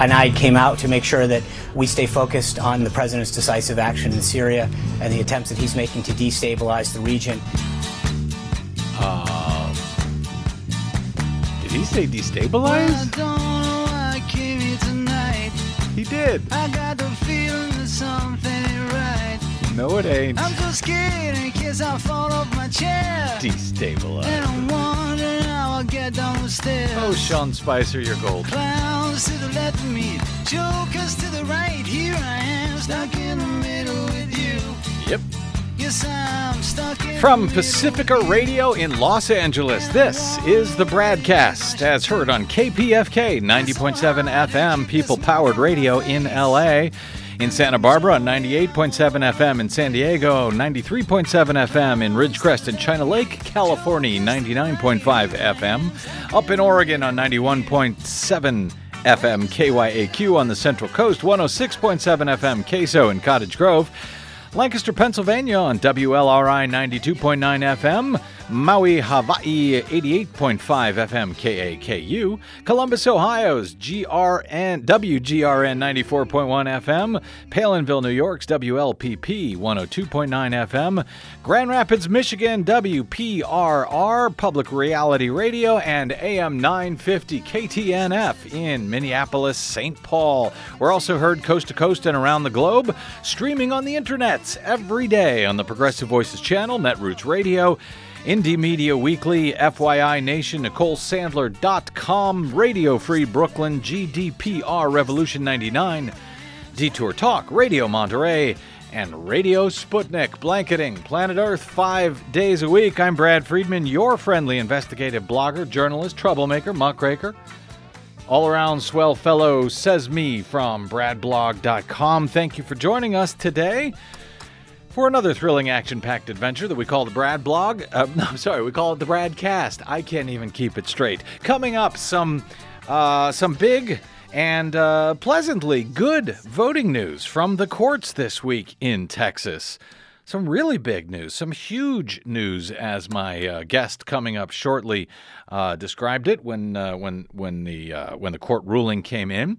and I came out to make sure that we stay focused on the president's decisive action in Syria and the attempts that he's making to destabilize the region. Um, did he say destabilize? He did. I got the feeling that something ain't right. No, it ain't. I'm so scared in case I fall off my chair. Destabilize. And I'm wondering how I'll get down the stairs. Oh, Sean Spicer, you're gold. To the left of me, jokers to the right. Here I am, stuck in the middle with you. Yep. Yes, I'm stuck in From the Pacifica. Radio in Los Angeles, this is the BradCast, as heard on KPFK 90.7 FM, people powered radio in LA. In Santa Barbara on 98.7 FM, in San Diego 93.7 FM, in Ridgecrest and China Lake, California 99.5 FM, up in Oregon on 91.7 FM KYAQ on the Central Coast, 106.7 FM Queso in Cottage Grove. Lancaster, Pennsylvania on WLRI 92.9 FM, Maui, Hawaii 88.5 FM KAKU, Columbus, Ohio's GRN WGRN 94.1 FM, Palenville, New York's WLPP 102.9 FM, Grand Rapids, Michigan WPRR Public Reality Radio and AM 950 KTNF in Minneapolis, St. Paul. We're also heard coast to coast and around the globe, streaming on the internet every day on the Progressive Voices channel, Netroots Radio, Indie Media Weekly, FYI Nation, NicoleSandler.com, Radio Free Brooklyn, GDPR Revolution 99, Detour Talk, Radio Monterey, and Radio Sputnik, blanketing planet Earth five days a week. I'm Brad Friedman, your friendly investigative blogger, journalist, troublemaker, muckraker, all around swell fellow, says me from bradblog.com. Thank you for joining us today for another thrilling action packed adventure that we call the Brad Blog. Uh, no, I'm sorry, we call it the Bradcast. I can't even keep it straight. Coming up, some, uh, some big and uh, pleasantly good voting news from the courts this week in Texas. Some really big news, some huge news, as my uh, guest coming up shortly uh, described it when uh, when when the uh, when the court ruling came in.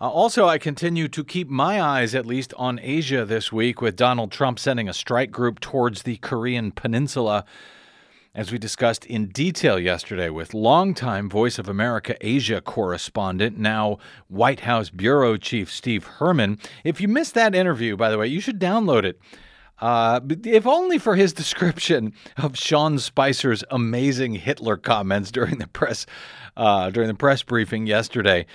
Uh, also, I continue to keep my eyes at least on Asia this week, with Donald Trump sending a strike group towards the Korean Peninsula as we discussed in detail yesterday with longtime Voice of America Asia correspondent, now White House Bureau Chief Steve Herman. If you missed that interview, by the way, you should download it. Uh, if only for his description of Sean Spicer's amazing Hitler comments during the press uh, during the press briefing yesterday.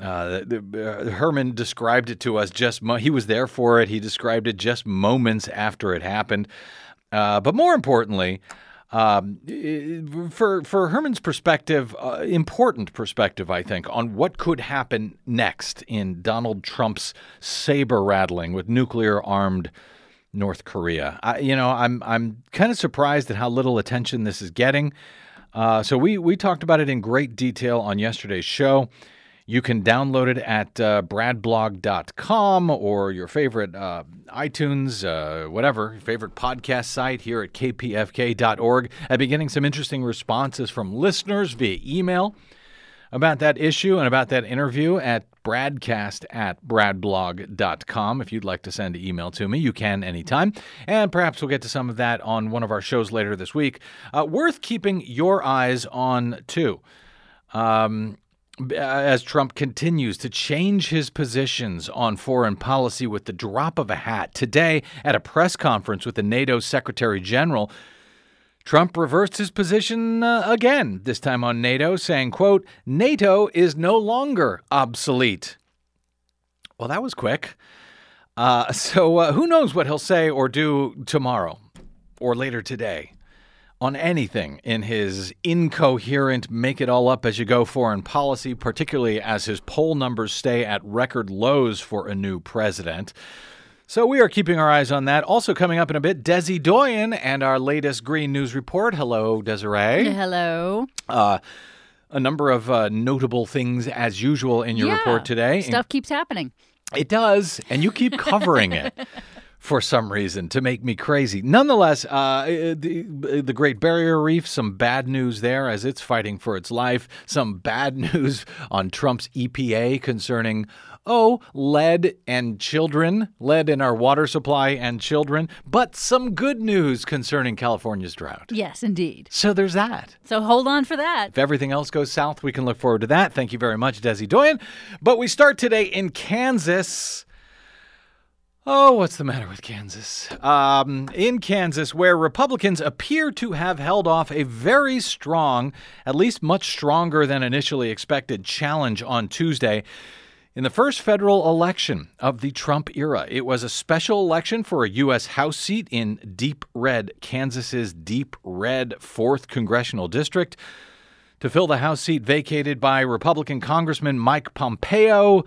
Uh, the, uh, Herman described it to us just mo- he was there for it. He described it just moments after it happened. Uh, but more importantly, um, for for Herman's perspective, uh, important perspective, I think, on what could happen next in Donald Trump's saber rattling with nuclear armed North Korea. I, you know, I'm I'm kind of surprised at how little attention this is getting. Uh, so we we talked about it in great detail on yesterday's show. You can download it at uh, bradblog.com or your favorite uh, iTunes, uh, whatever, your favorite podcast site here at kpfk.org. I've been getting some interesting responses from listeners via email about that issue and about that interview at bradcast at bradblog.com. If you'd like to send an email to me, you can anytime. And perhaps we'll get to some of that on one of our shows later this week. Uh, worth keeping your eyes on, too. Um, as Trump continues to change his positions on foreign policy with the drop of a hat. Today, at a press conference with the NATO Secretary General, Trump reversed his position uh, again, this time on NATO, saying, quote, NATO is no longer obsolete. Well, that was quick. Uh, so uh, who knows what he'll say or do tomorrow or later today on anything in his incoherent, make it all up as you go foreign policy, particularly as his poll numbers stay at record lows for a new president. So we are keeping our eyes on that. Also coming up in a bit, Desi Doyen and our latest Green News report. Hello, Desiree. Hello. Uh, a number of uh, notable things as usual in your Yeah, report today. Stuff keeps happening. It does, and you keep covering it. for some reason to make me crazy. Nonetheless, uh, eh, eh, the, eh, the Great Barrier Reef, some bad news there as it's fighting for its life. Some bad news on Trump's EPA concerning, oh, lead and children, lead in our water supply and children, but some good news concerning California's drought. Yes, indeed. So there's that. So hold on for that. If everything else goes south, we can look forward to that. Thank you very much, Desi Doyen. But we start today in Kansas. Oh, what's the matter with Kansas? Um, in Kansas, where Republicans appear to have held off a very strong, at least much stronger than initially expected, challenge on Tuesday. In the first federal election of the Trump era, it was a special election for a U.S. House seat in deep red, Kansas's deep red 4th congressional district. To fill the House seat vacated by Republican Congressman Mike Pompeo,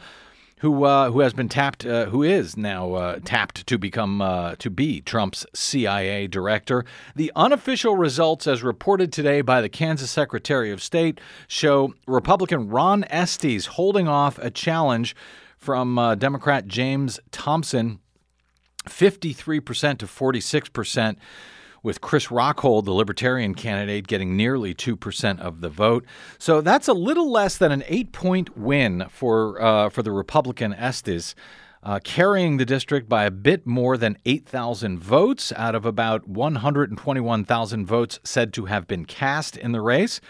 who uh, who has been tapped, uh, who is now uh, tapped to become uh, to be Trump's CIA director. The unofficial results, as reported today by the Kansas Secretary of State, show Republican Ron Estes holding off a challenge from uh, Democrat James Thompson, fifty-three percent to forty-six percent with Chris Rockhold, the Libertarian candidate, getting nearly 2% of the vote. So that's a little less than an eight point win for, uh, for the Republican Estes. Uh, carrying the district by a bit more than 8,000 votes out of about 121,000 votes said to have been cast in the race.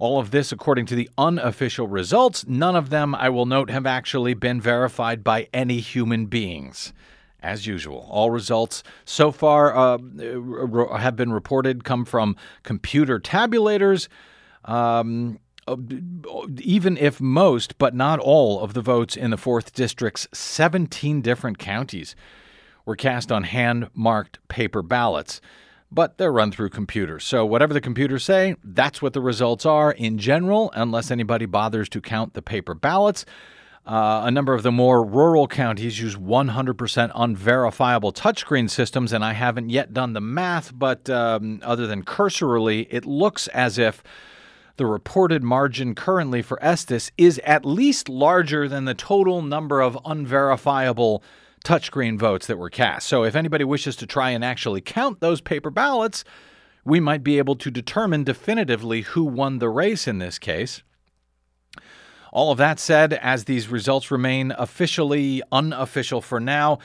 All of this, according to the unofficial results, none of them, I will note, have actually been verified by any human beings as usual. All results so far uh, have been reported come from computer tabulators. Um, even if most, but not all, of the votes in the 4th District's 17 different counties were cast on hand marked paper ballots, but they're run through computers. So, whatever the computers say, that's what the results are in general, unless anybody bothers to count the paper ballots. Uh, a number of the more rural counties use 100% unverifiable touchscreen systems, and I haven't yet done the math, but um, other than cursorily, it looks as if the reported margin currently for Estes is at least larger than the total number of unverifiable touchscreen votes that were cast. So if anybody wishes to try and actually count those paper ballots, we might be able to determine definitively who won the race in this case. All of that said, as these results remain officially unofficial for now,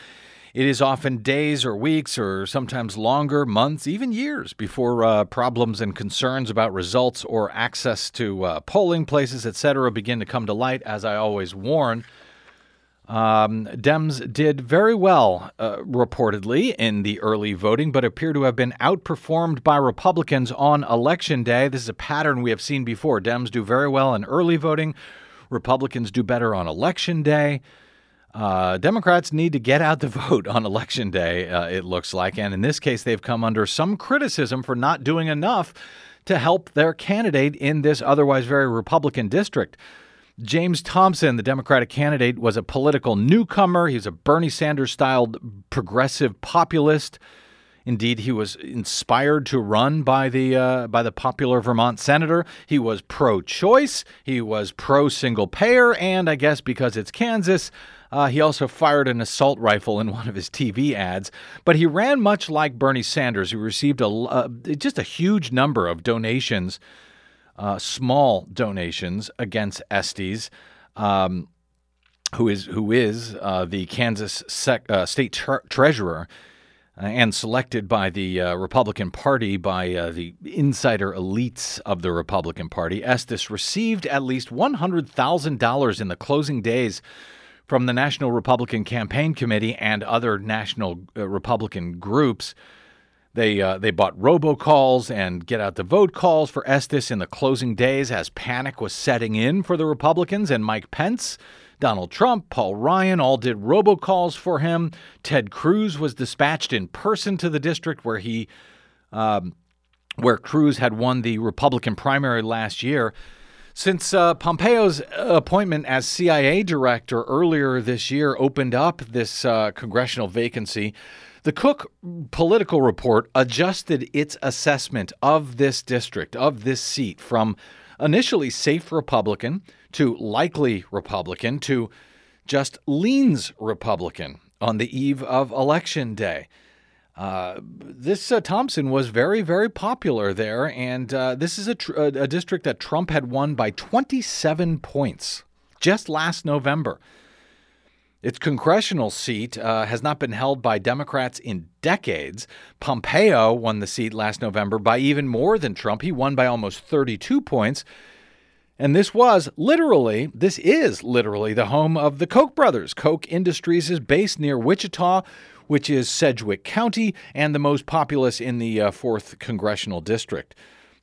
it is often days or weeks or sometimes longer, months, even years before uh, problems and concerns about results or access to uh, polling places, etc., begin to come to light, as I always warn. Um, Dems did very well, uh, reportedly, in the early voting, but appear to have been outperformed by Republicans on Election Day. This is a pattern we have seen before. Dems do very well in early voting, Republicans do better on election day. Uh, Democrats need to get out the vote on election day, uh, it looks like. And in this case, they've come under some criticism for not doing enough to help their candidate in this otherwise very Republican district. James Thompson, the Democratic candidate, was a political newcomer. He's a Bernie Sanders styled progressive populist. Indeed, he was inspired to run by the uh, by the popular Vermont senator. He was pro-choice. He was pro-single payer, and I guess because it's Kansas, uh, he also fired an assault rifle in one of his TV ads. But he ran much like Bernie Sanders, who received a uh, just a huge number of donations, uh, small donations against Estes. Um, who is who is uh, the Kansas sec, uh, state tre- treasurer? Uh, and selected by the uh, Republican Party by uh, the insider elites of the Republican Party. Estes received at least $100,000 in the closing days from the National Republican Campaign Committee and other national uh, Republican groups. They, uh, they bought robocalls and get out the vote calls for Estes in the closing days as panic was setting in for the Republicans and Mike Pence Donald Trump, Paul Ryan all did robocalls for him. Ted Cruz was dispatched in person to the district where he, um, where Cruz had won the Republican primary last year. Since uh, Pompeo's appointment as CIA director earlier this year opened up this uh, congressional vacancy, the Cook Political Report adjusted its assessment of this district, of this seat, from initially safe Republican to likely Republican to just leans Republican. on the eve of Election Day. Uh, this uh, Thompson was very, very popular there, and uh, this is a, tr- a district that Trump had won by 27 points just last November. Its congressional seat uh, has not been held by Democrats in decades. Pompeo won the seat last November by even more than Trump. He won by almost 32 points. And this was literally, this is literally the home of the Koch brothers. Koch Industries is based near Wichita, which is Sedgwick County and the most populous in the uh, 4th Congressional District.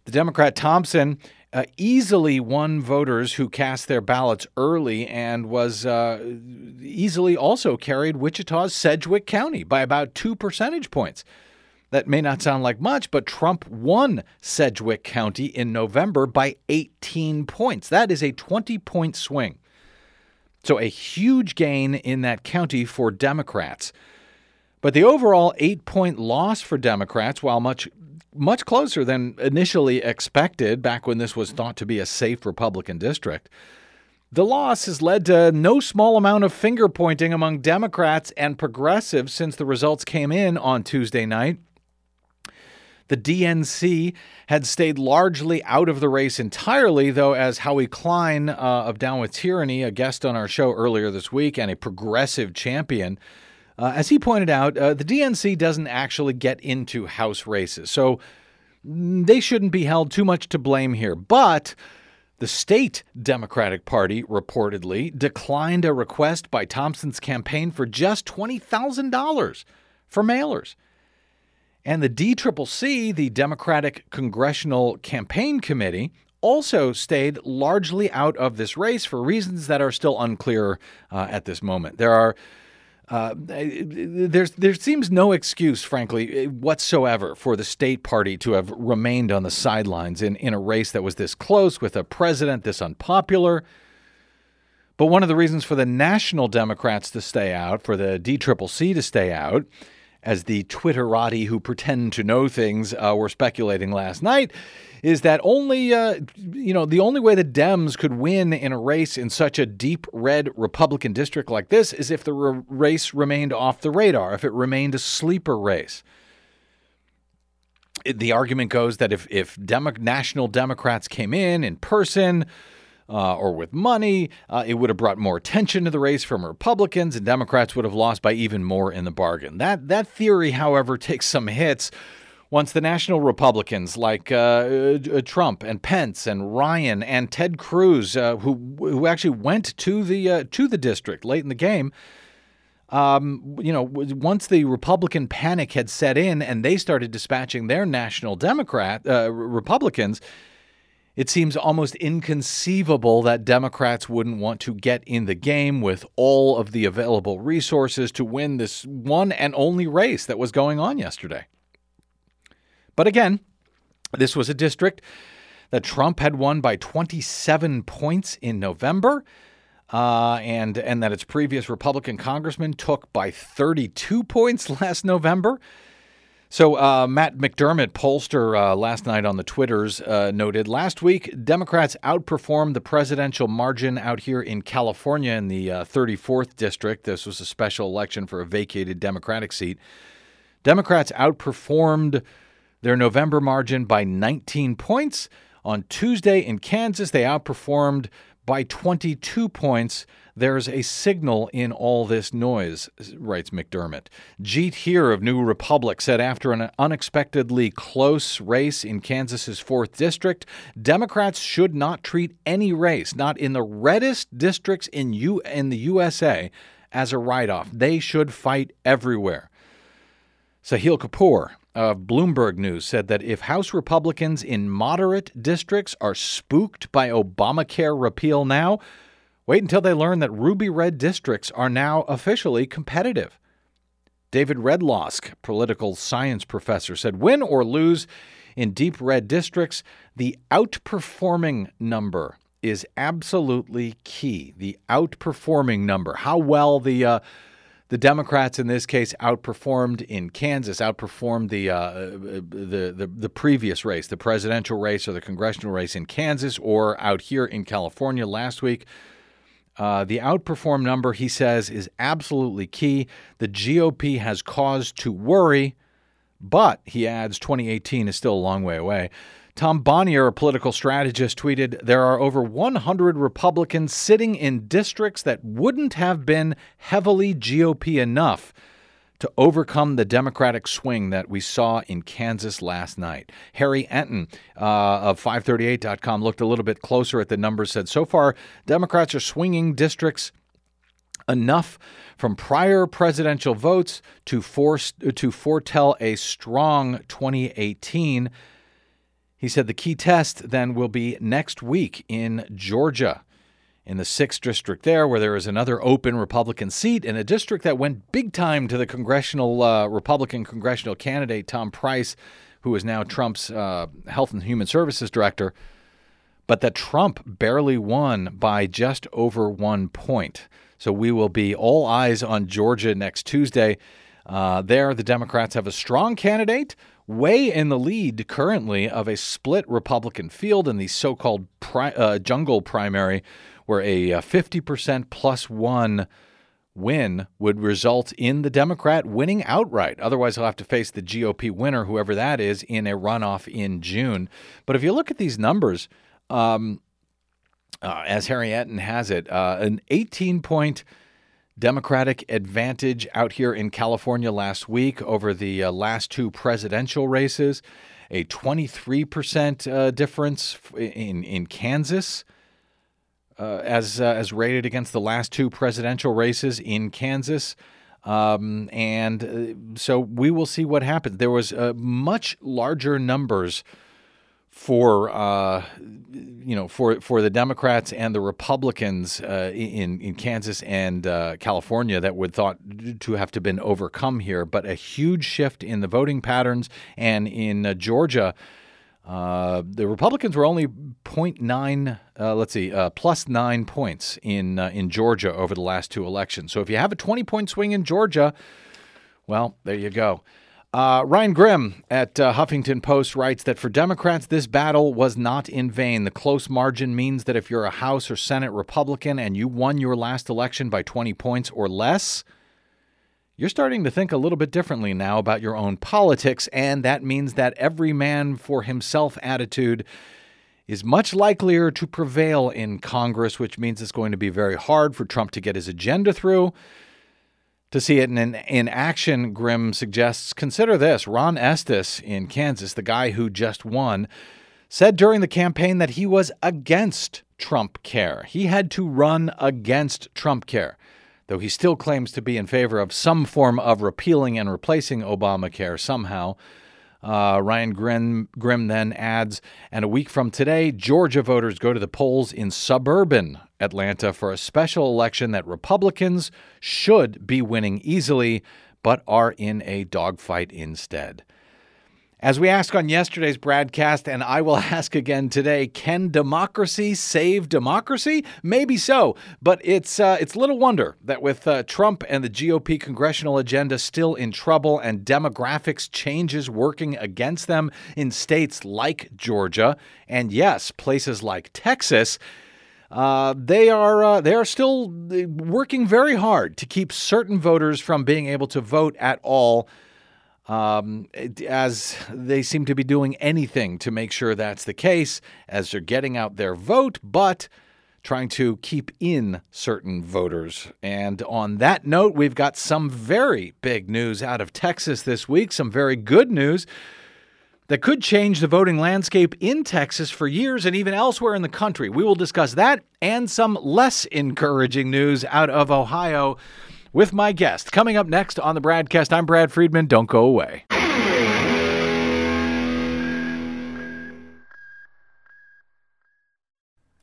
The Democrat Thompson uh, easily won voters who cast their ballots early and was uh, easily also carried Wichita's Sedgwick County by about two percentage points. That may not sound like much, but Trump won Sedgwick County in November by 18 points. That is a 20 point swing. So, a huge gain in that county for Democrats. But the overall eight point loss for Democrats, while much much closer than initially expected back when this was thought to be a safe Republican district, the loss has led to no small amount of finger pointing among Democrats and progressives since the results came in on Tuesday night. The DNC had stayed largely out of the race entirely, though, as Howie Klein uh, of Down with Tyranny, a guest on our show earlier this week and a progressive champion, uh, as he pointed out, uh, the DNC doesn't actually get into House races, so mm, they shouldn't be held too much to blame here. But the state Democratic Party reportedly declined a request by Thompson's campaign for just $20,000 for mailers. And the DCCC, the Democratic Congressional Campaign Committee, also stayed largely out of this race for reasons that are still unclear uh, at this moment. There are uh, there's there seems no excuse, frankly, whatsoever for the state party to have remained on the sidelines in, in a race that was this close with a president this unpopular. But one of the reasons for the national Democrats to stay out, for the DCCC to stay out, as the Twitterati who pretend to know things uh, were speculating last night, is that only, uh, you know, the only way the Dems could win in a race in such a deep red Republican district like this is if the re- race remained off the radar, if it remained a sleeper race. The argument goes that if, if Demo- national Democrats came in in person, uh, or with money. Uh, it would have brought more attention to the race from Republicans, and Democrats would have lost by even more in the bargain. That that theory, however, takes some hits once the national Republicans like uh, uh, Trump and Pence and Ryan and Ted Cruz, uh, who who actually went to the uh, to the district late in the game, um, you know, once the Republican panic had set in and they started dispatching their national Democrat Republicans. It seems almost inconceivable that Democrats wouldn't want to get in the game with all of the available resources to win this one and only race that was going on yesterday. But again, this was a district that Trump had won by 27 points in November. Uh, and and that its previous Republican congressman took by 32 points last November. So uh, Matt McDermott, pollster, uh, last night on the Twitters uh, noted last week Democrats outperformed the presidential margin out here in California in the 34th uh, district. This was a special election for a vacated Democratic seat. Democrats outperformed their November margin by 19 points. On Tuesday in Kansas, they outperformed by 22 points. There's a signal in all this noise, writes McDermott. Jeet Heer of New Republic said after an unexpectedly close race in Kansas's 4th district, Democrats should not treat any race, not in the reddest districts in U- in the USA, as a write-off. They should fight everywhere. Sahil Kapoor of Bloomberg News said that if House Republicans in moderate districts are spooked by Obamacare repeal now, wait until they learn that ruby red districts are now officially competitive. David Redlawsk, political science professor, said win or lose in deep red districts, the outperforming number is absolutely key. The outperforming number, how well the uh, the Democrats in this case outperformed in Kansas, outperformed the, uh, the, the the previous race, the presidential race or the congressional race in Kansas, or out here in California last week. Uh, the outperform number, he says, is absolutely key. The GOP has cause to worry, but he adds 2018 is still a long way away. Tom Bonier, a political strategist, tweeted There are over 100 Republicans sitting in districts that wouldn't have been heavily GOP enough to overcome the Democratic swing that we saw in Kansas last night. Harry Enten uh, of 538.com looked a little bit closer at the numbers, said so far, Democrats are swinging districts enough from prior presidential votes to force to foretell a strong 2018. He said the key test then will be next week in Georgia in the 6th district there, where there is another open Republican seat in a district that went big time to the congressional uh, Republican congressional candidate, Tom Price, who is now Trump's uh, Health and Human Services director, but that Trump barely won by just over one point. So we will be all eyes on Georgia next Tuesday. Uh, there, the Democrats have a strong candidate, way in the lead currently of a split Republican field in the so called pri- uh, jungle primary where a 50% uh, plus one win would result in the Democrat winning outright. Otherwise, he'll have to face the GOP winner, whoever that is, in a runoff in June. But if you look at these numbers, um, uh, as Harry Enten has it, uh, an 18 point Democratic advantage out here in California last week over the uh, last two presidential races, a 23% uh, difference in, in Kansas uh, as uh, as rated against the last two presidential races in Kansas. Um, and uh, so we will see what happens. There was uh, much larger numbers for uh, you know for for the Democrats and the Republicans uh, in in Kansas and California that would thought to have to been overcome here, but a huge shift in the voting patterns and in Georgia. Uh, the Republicans were only 0.9, uh, let's see, uh, plus nine points in uh, in Georgia over the last two elections. So if you have a 20 point swing in Georgia, well, there you go. Uh, Ryan Grim at uh, Huffington Post writes that for Democrats, this battle was not in vain. The close margin means that if you're a House or Senate Republican and you won your last election by 20 points or less, you're starting to think a little bit differently now about your own politics, and that means that every man for himself attitude is much likelier to prevail in Congress, which means it's going to be very hard for Trump to get his agenda through. To see it in, in action, Grim suggests consider this. Ron Estes in Kansas, the guy who just won, said during the campaign that he was against Trump care. He had to run against Trump care though he still claims to be in favor of some form of repealing and replacing Obamacare somehow. Uh, Ryan Grim, Grim then adds, and a week from today, Georgia voters go to the polls in suburban Atlanta for a special election that Republicans should be winning easily, but are in a dogfight instead. As we asked on yesterday's broadcast, and I will ask again today, can democracy save democracy? Maybe so, but it's uh, it's little wonder that with uh, Trump and the GOP congressional agenda still in trouble and demographics changes working against them in states like Georgia and yes, places like Texas. Uh, they are uh, they are still uh, working very hard to keep certain voters from being able to vote at all um, as they seem to be doing anything to make sure that's the case as they're getting out their vote, but trying to keep in certain voters. And on that note, we've got some very big news out of Texas this week, some very good news that could change the voting landscape in Texas for years and even elsewhere in the country. We will discuss that and some less encouraging news out of Ohio with my guest. Coming up next on the BradCast, I'm Brad Friedman. Don't go away.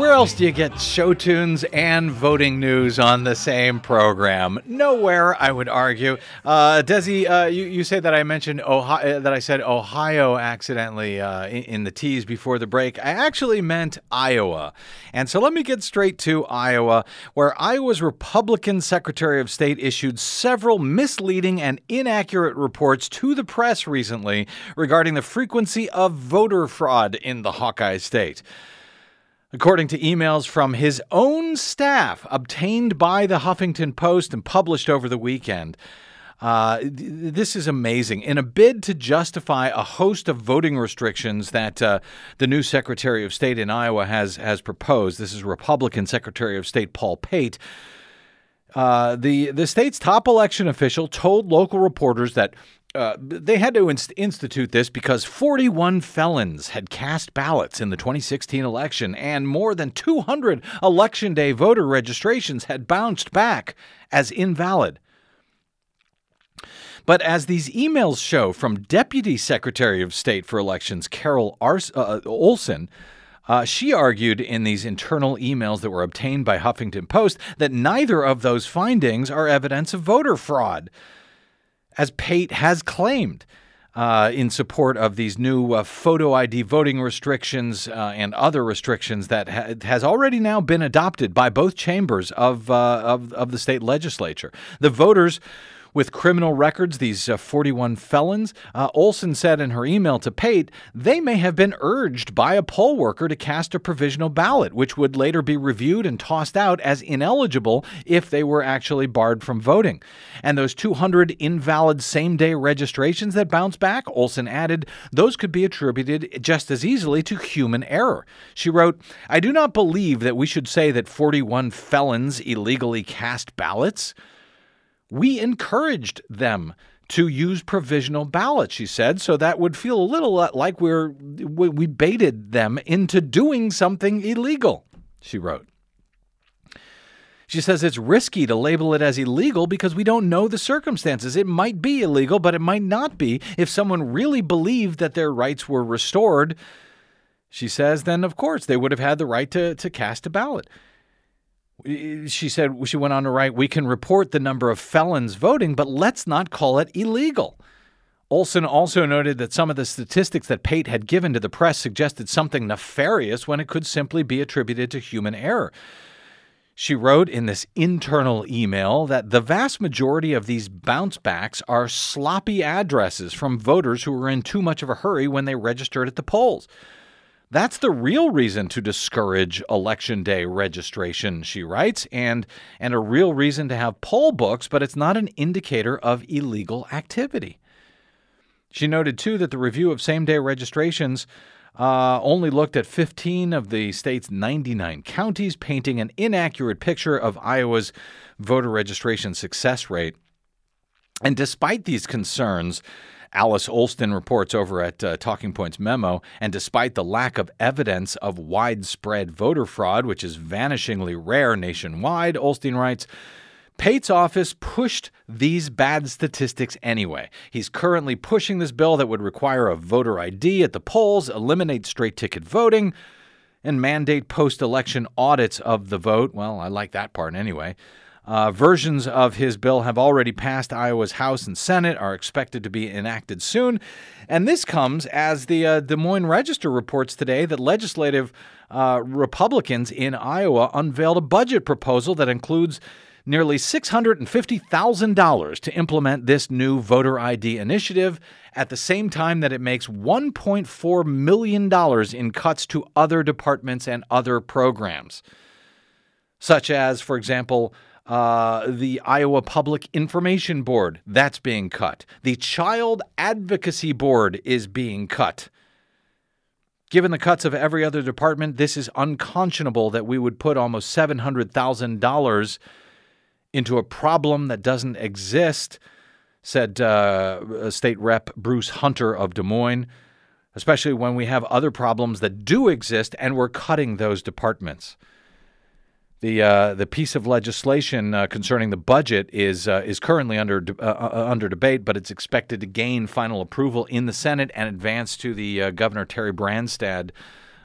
Where else do you get show tunes and voting news on the same program? Nowhere, I would argue. Uh, Desi, uh, you, you say that I mentioned Ohio, that I said Ohio accidentally uh, in, in the tease before the break. I actually meant Iowa. And so let me get straight to Iowa, where Iowa's Republican Secretary of State issued several misleading and inaccurate reports to the press recently regarding the frequency of voter fraud in the Hawkeye state. According to emails from his own staff obtained by the Huffington Post and published over the weekend, uh, th- this is amazing. In a bid to justify a host of voting restrictions that uh, the new Secretary of State in Iowa has has proposed, this is Republican Secretary of State Paul Pate. Uh, the the state's top election official told local reporters that uh, they had to inst- institute this because 41 felons had cast ballots in the 2016 election, and more than 200 election day voter registrations had bounced back as invalid. But as these emails show from Deputy Secretary of State for Elections Carol Ars- uh, Olson, uh, she argued in these internal emails that were obtained by Huffington Post that neither of those findings are evidence of voter fraud as Pate has claimed. Uh, in support of these new uh, photo ID voting restrictions uh, and other restrictions that ha- has already now been adopted by both chambers of, uh, of, of the state legislature. The voters with criminal records, these uh, 41 felons, uh, Olson said in her email to Pate, they may have been urged by a poll worker to cast a provisional ballot, which would later be reviewed and tossed out as ineligible if they were actually barred from voting. And those 200 invalid same day registrations that bounced back, Olson added, those could be attributed just as easily to human error. She wrote, I do not believe that we should say that 41 felons illegally cast ballots. We encouraged them to use provisional ballots, she said, so that would feel a little like we're we baited them into doing something illegal, she wrote. She says it's risky to label it as illegal because we don't know the circumstances. It might be illegal, but it might not be. If someone really believed that their rights were restored, she says, then of course they would have had the right to, to cast a ballot. She said, she went on to write, we can report the number of felons voting, but let's not call it illegal. Olson also noted that some of the statistics that Pate had given to the press suggested something nefarious when it could simply be attributed to human error. She wrote in this internal email that the vast majority of these bounce backs are sloppy addresses from voters who were in too much of a hurry when they registered at the polls. That's the real reason to discourage election day registration, she writes, and, and a real reason to have poll books, but it's not an indicator of illegal activity. She noted, too, that the review of same day registrations uh, only looked at 15 of the state's 99 counties, painting an inaccurate picture of Iowa's voter registration success rate. And despite these concerns, Alice Ollstein reports over at uh, Talking Points Memo, and despite the lack of evidence of widespread voter fraud, which is vanishingly rare nationwide, Ollstein writes, Pate's office pushed these bad statistics anyway. He's currently pushing this bill that would require a voter ID at the polls, eliminate straight ticket voting, and mandate post election audits of the vote. Well, I like that part anyway. Uh, versions of his bill have already passed Iowa's House and Senate, are expected to be enacted soon. And this comes as the uh, Des Moines Register reports today that legislative uh, Republicans in Iowa unveiled a budget proposal that includes nearly $650,000 to implement this new voter ID initiative at the same time that it makes $1.4 million in cuts to other departments and other programs, such as, for example, uh, the Iowa Public Information Board, that's being cut. The Child Advocacy Board is being cut. Given the cuts of every other department, this is unconscionable that we would put almost $700,000 into a problem that doesn't exist, said uh, State Rep Bruce Hunter of Des Moines, especially when we have other problems that do exist and we're cutting those departments. The uh, the piece of legislation uh, concerning the budget is uh, is currently under de- uh, uh, under debate, but it's expected to gain final approval in the Senate and advance to the uh, Governor Terry Branstad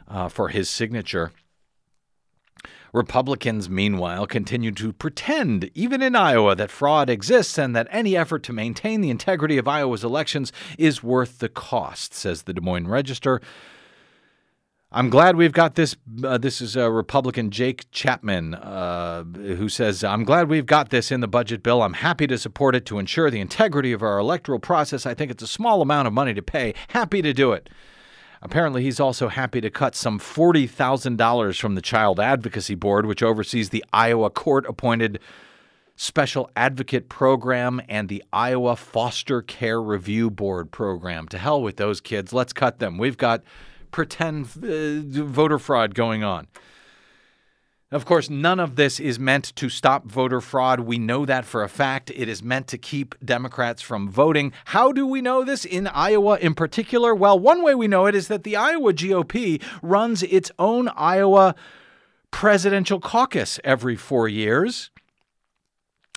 uh, for his signature. Republicans, meanwhile, continue to pretend, even in Iowa, that fraud exists and that any effort to maintain the integrity of Iowa's elections is worth the cost, says the Des Moines Register. I'm glad we've got this. Uh, this is a Republican Jake Chapman uh, who says, I'm glad we've got this in the budget bill. I'm happy to support it to ensure the integrity of our electoral process. I think it's a small amount of money to pay. Happy to do it. Apparently, he's also happy to cut some $40,000 from the Child Advocacy Board, which oversees the Iowa court appointed Special Advocate Program and the Iowa Foster Care Review Board program. To hell with those kids. Let's cut them. We've got pretend uh, voter fraud going on. Of course, none of this is meant to stop voter fraud. We know that for a fact. It is meant to keep Democrats from voting. How do we know this in Iowa in particular? Well, one way we know it is that the Iowa GOP runs its own Iowa presidential caucus every four years.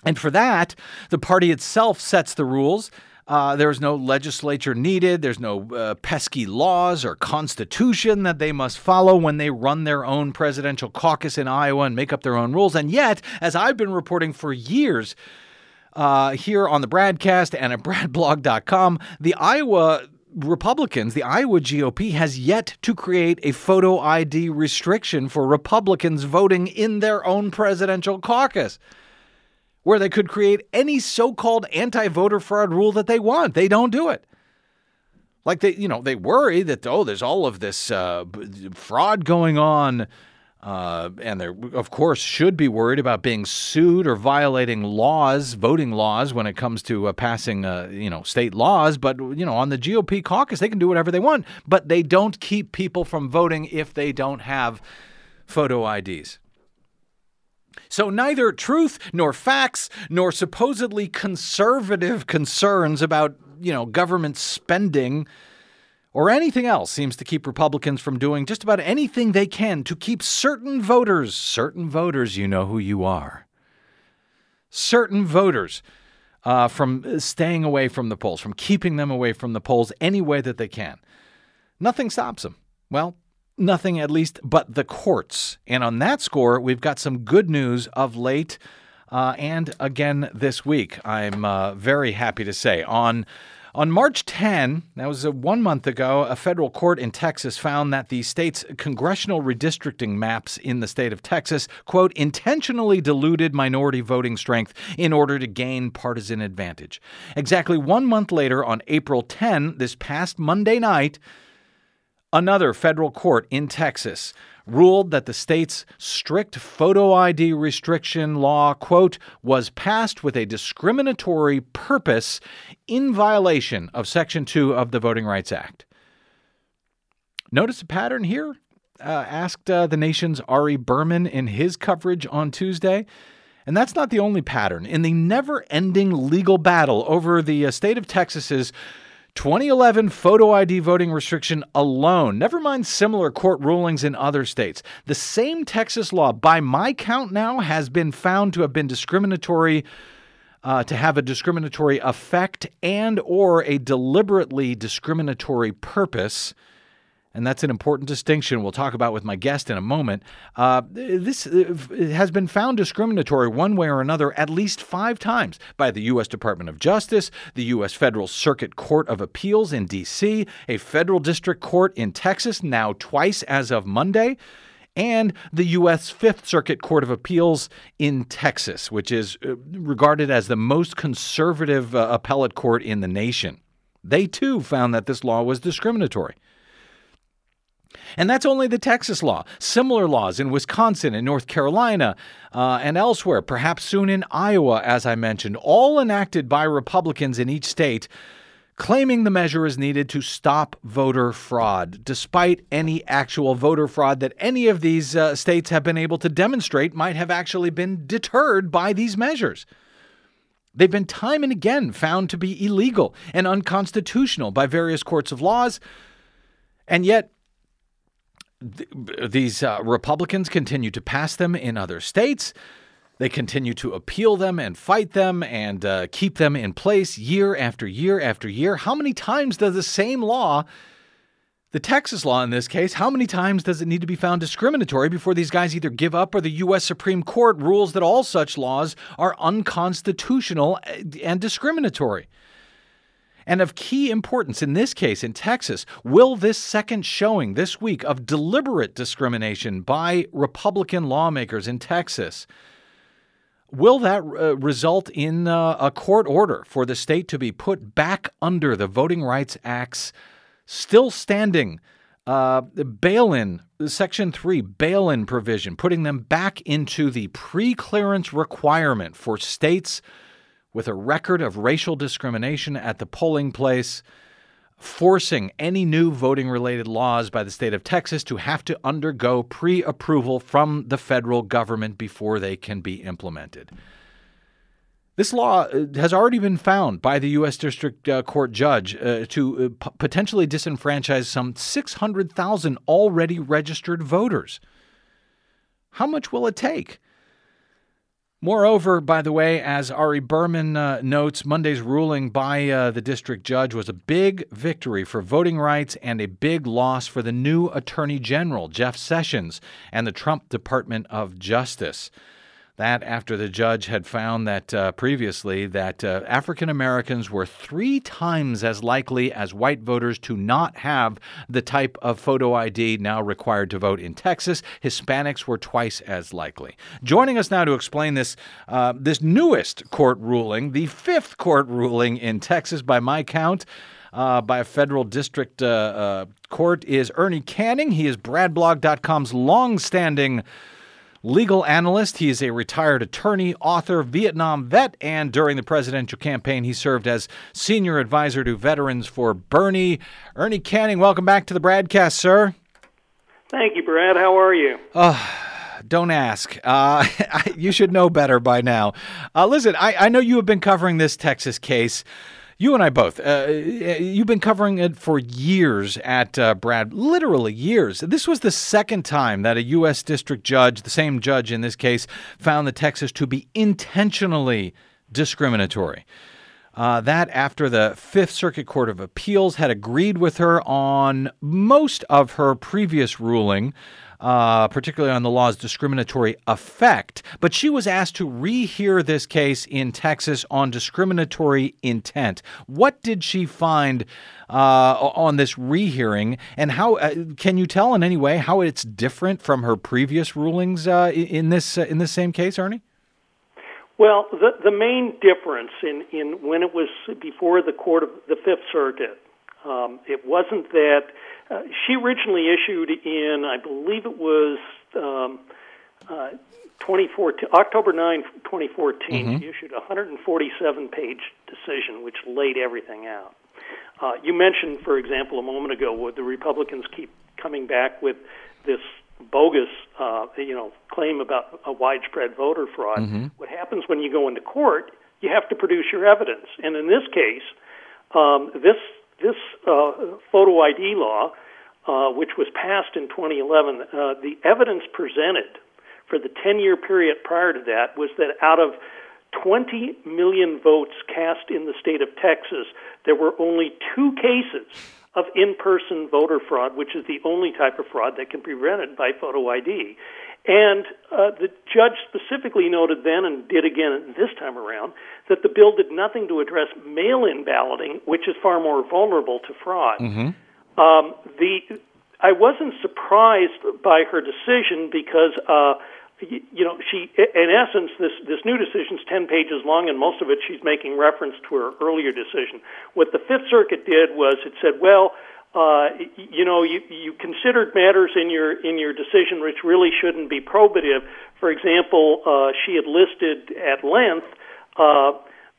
And for that, the party itself sets the rules. Uh, there's no legislature needed. There's no uh, pesky laws or constitution that they must follow when they run their own presidential caucus in Iowa and make up their own rules. And yet, as I've been reporting for years uh, here on the BradCast and at bradblog.com, the Iowa Republicans, the Iowa GOP, has yet to create a photo ID restriction for Republicans voting in their own presidential caucus where they could create any so-called anti-voter fraud rule that they want. They don't do it. Like they, you know, they worry that oh, there's all of this uh, fraud going on, uh, and they of course should be worried about being sued or violating laws, voting laws, when it comes to uh, passing, uh, you know, state laws. But you know, on the GOP caucus, they can do whatever they want, but they don't keep people from voting if they don't have photo IDs. So neither truth nor facts nor supposedly conservative concerns about, you know, government spending or anything else seems to keep Republicans from doing just about anything they can to keep certain voters, certain voters, you know who you are, certain voters uh, from staying away from the polls, from keeping them away from the polls any way that they can. Nothing stops them. Well, nothing at least but the courts. And on that score, we've got some good news of late uh, and again this week. I'm uh, very happy to say. On on March 10, that was uh, one month ago, a federal court in Texas found that the state's congressional redistricting maps in the state of Texas, quote, intentionally diluted minority voting strength in order to gain partisan advantage. Exactly one month later, on April 10, this past Monday night, Another federal court in Texas ruled that the state's strict photo ID restriction law, quote, was passed with a discriminatory purpose in violation of Section 2 of the Voting Rights Act. Notice a pattern here? Uh, asked uh, the nation's Ari Berman in his coverage on Tuesday. And that's not the only pattern. In the never ending legal battle over the uh, state of Texas's 2011 photo ID voting restriction alone, never mind similar court rulings in other states. The same Texas law, by my count now, has been found to have been discriminatory. Uh, to have a discriminatory effect and or a deliberately discriminatory purpose and that's an important distinction we'll talk about with my guest in a moment. Uh, this uh, has been found discriminatory one way or another at least five times by the U.S. Department of Justice, the U.S. Federal Circuit Court of Appeals in D.C., a federal district court in Texas, now twice as of Monday. And the U.S. Fifth Circuit Court of Appeals in Texas, which is uh, regarded as the most conservative uh, appellate court in the nation. They too found that this law was discriminatory. And that's only the Texas law. Similar laws in Wisconsin and North Carolina uh, and elsewhere, perhaps soon in Iowa, as I mentioned, all enacted by Republicans in each state, claiming the measure is needed to stop voter fraud, despite any actual voter fraud that any of these uh, states have been able to demonstrate might have actually been deterred by these measures. They've been time and again found to be illegal and unconstitutional by various courts of laws. And yet, th- these uh, Republicans continue to pass them in other states. They continue to appeal them and fight them and uh, keep them in place year after year after year. How many times does the same law, the Texas law in this case, how many times does it need to be found discriminatory before these guys either give up or the U.S. Supreme Court rules that all such laws are unconstitutional uh, and discriminatory? And of key importance in this case in Texas, will this second showing this week of deliberate discrimination by Republican lawmakers in Texas Will that uh, result in uh, a court order for the state to be put back under the Voting Rights Act's still standing uh, bail in, Section 3 bail in provision, putting them back into the pre clearance requirement for states with a record of racial discrimination at the polling place? forcing any new voting related laws by the state of Texas to have to undergo pre approval from the federal government before they can be implemented. This law uh, has already been found by the U.S. District uh, Court judge uh, to uh, p- potentially disenfranchise some 600,000 already registered voters. How much will it take? Moreover, by the way, as Ari Berman uh, notes, Monday's ruling by uh, the district judge was a big victory for voting rights and a big loss for the new Attorney General, Jeff Sessions, and the Trump Department of Justice. That after the judge had found that uh, previously that uh, African Americans were three times as likely as white voters to not have the type of photo ID now required to vote in Texas. Hispanics were twice as likely. Joining us now to explain this uh, this newest court ruling, the fifth court ruling in Texas by my count. Uh, by a federal district uh, uh, court is Ernie Canning. He is BradBlog.com's longstanding legal analyst. He is a retired attorney, author, Vietnam vet, and during the presidential campaign, he served as senior advisor to veterans for Bernie. Ernie Canning, welcome back to the BradCast, sir. Thank you, Brad. How are you? Don't ask. Uh, you should know better by now. Uh, listen, I, I know you have been covering this Texas case. You and I both. Uh, you've been covering it for years at uh, Brad, literally years. This was the second time that a U.S. district judge, the same judge in this case, found the Texas to be intentionally discriminatory. Uh, that after the Fifth Circuit Court of Appeals had agreed with her on most of her previous ruling, uh, particularly on the law's discriminatory effect. But she was asked to rehear this case in Texas on discriminatory intent. What did she find uh, on this rehearing, and how uh, can you tell in any way how it's different from her previous rulings uh, in this uh, in this same case, Ernie? Well, the the main difference in in when it was before the court of the Fifth Circuit, um, it wasn't that uh, she originally issued in, I believe it was um, uh, 2014, October 9, 2014. She issued a 147 page decision which laid everything out. Uh, you mentioned, for example, a moment ago, would the Republicans keep coming back with this bogus, uh, you know, claim about a widespread voter fraud? What happens when you go into court? You have to produce your evidence, and in this case, um, this this uh, photo ID law, uh, which was passed in 2011, uh, the evidence presented for the 10-year period prior to that was that out of 20 million votes cast in the state of Texas, there were only two cases of in person voter fraud, which is the only type of fraud that can be prevented by photo ID. And uh, the judge specifically noted then and did again this time around that the bill did nothing to address mail in balloting, which is far more vulnerable to fraud. Um, the I wasn't surprised by her decision because, uh, you know, she, in essence, this this new decision is ten pages long, and most of it she's making reference to her earlier decision. What the Fifth Circuit did was it said, well. Uh, you know, you, you considered matters in your in your decision which really shouldn't be probative. For example, uh, she had listed at length uh,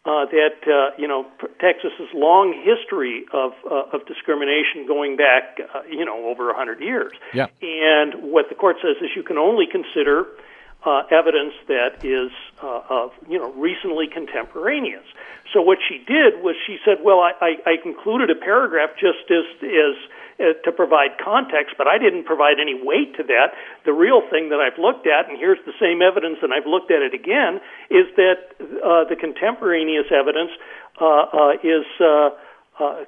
uh, that uh, you know Texas's long history of uh, of discrimination going back uh, you know over a hundred years. Yeah. And what the court says is you can only consider uh, evidence that is uh, of you know recently contemporaneous. So what she did was she said, well, I, I, included a paragraph just as as uh, to provide context, but I didn't provide any weight to that. The real thing that I've looked at, and here's the same evidence, and I've looked at it again, is that uh, the contemporaneous evidence uh, uh, is. Uh, uh,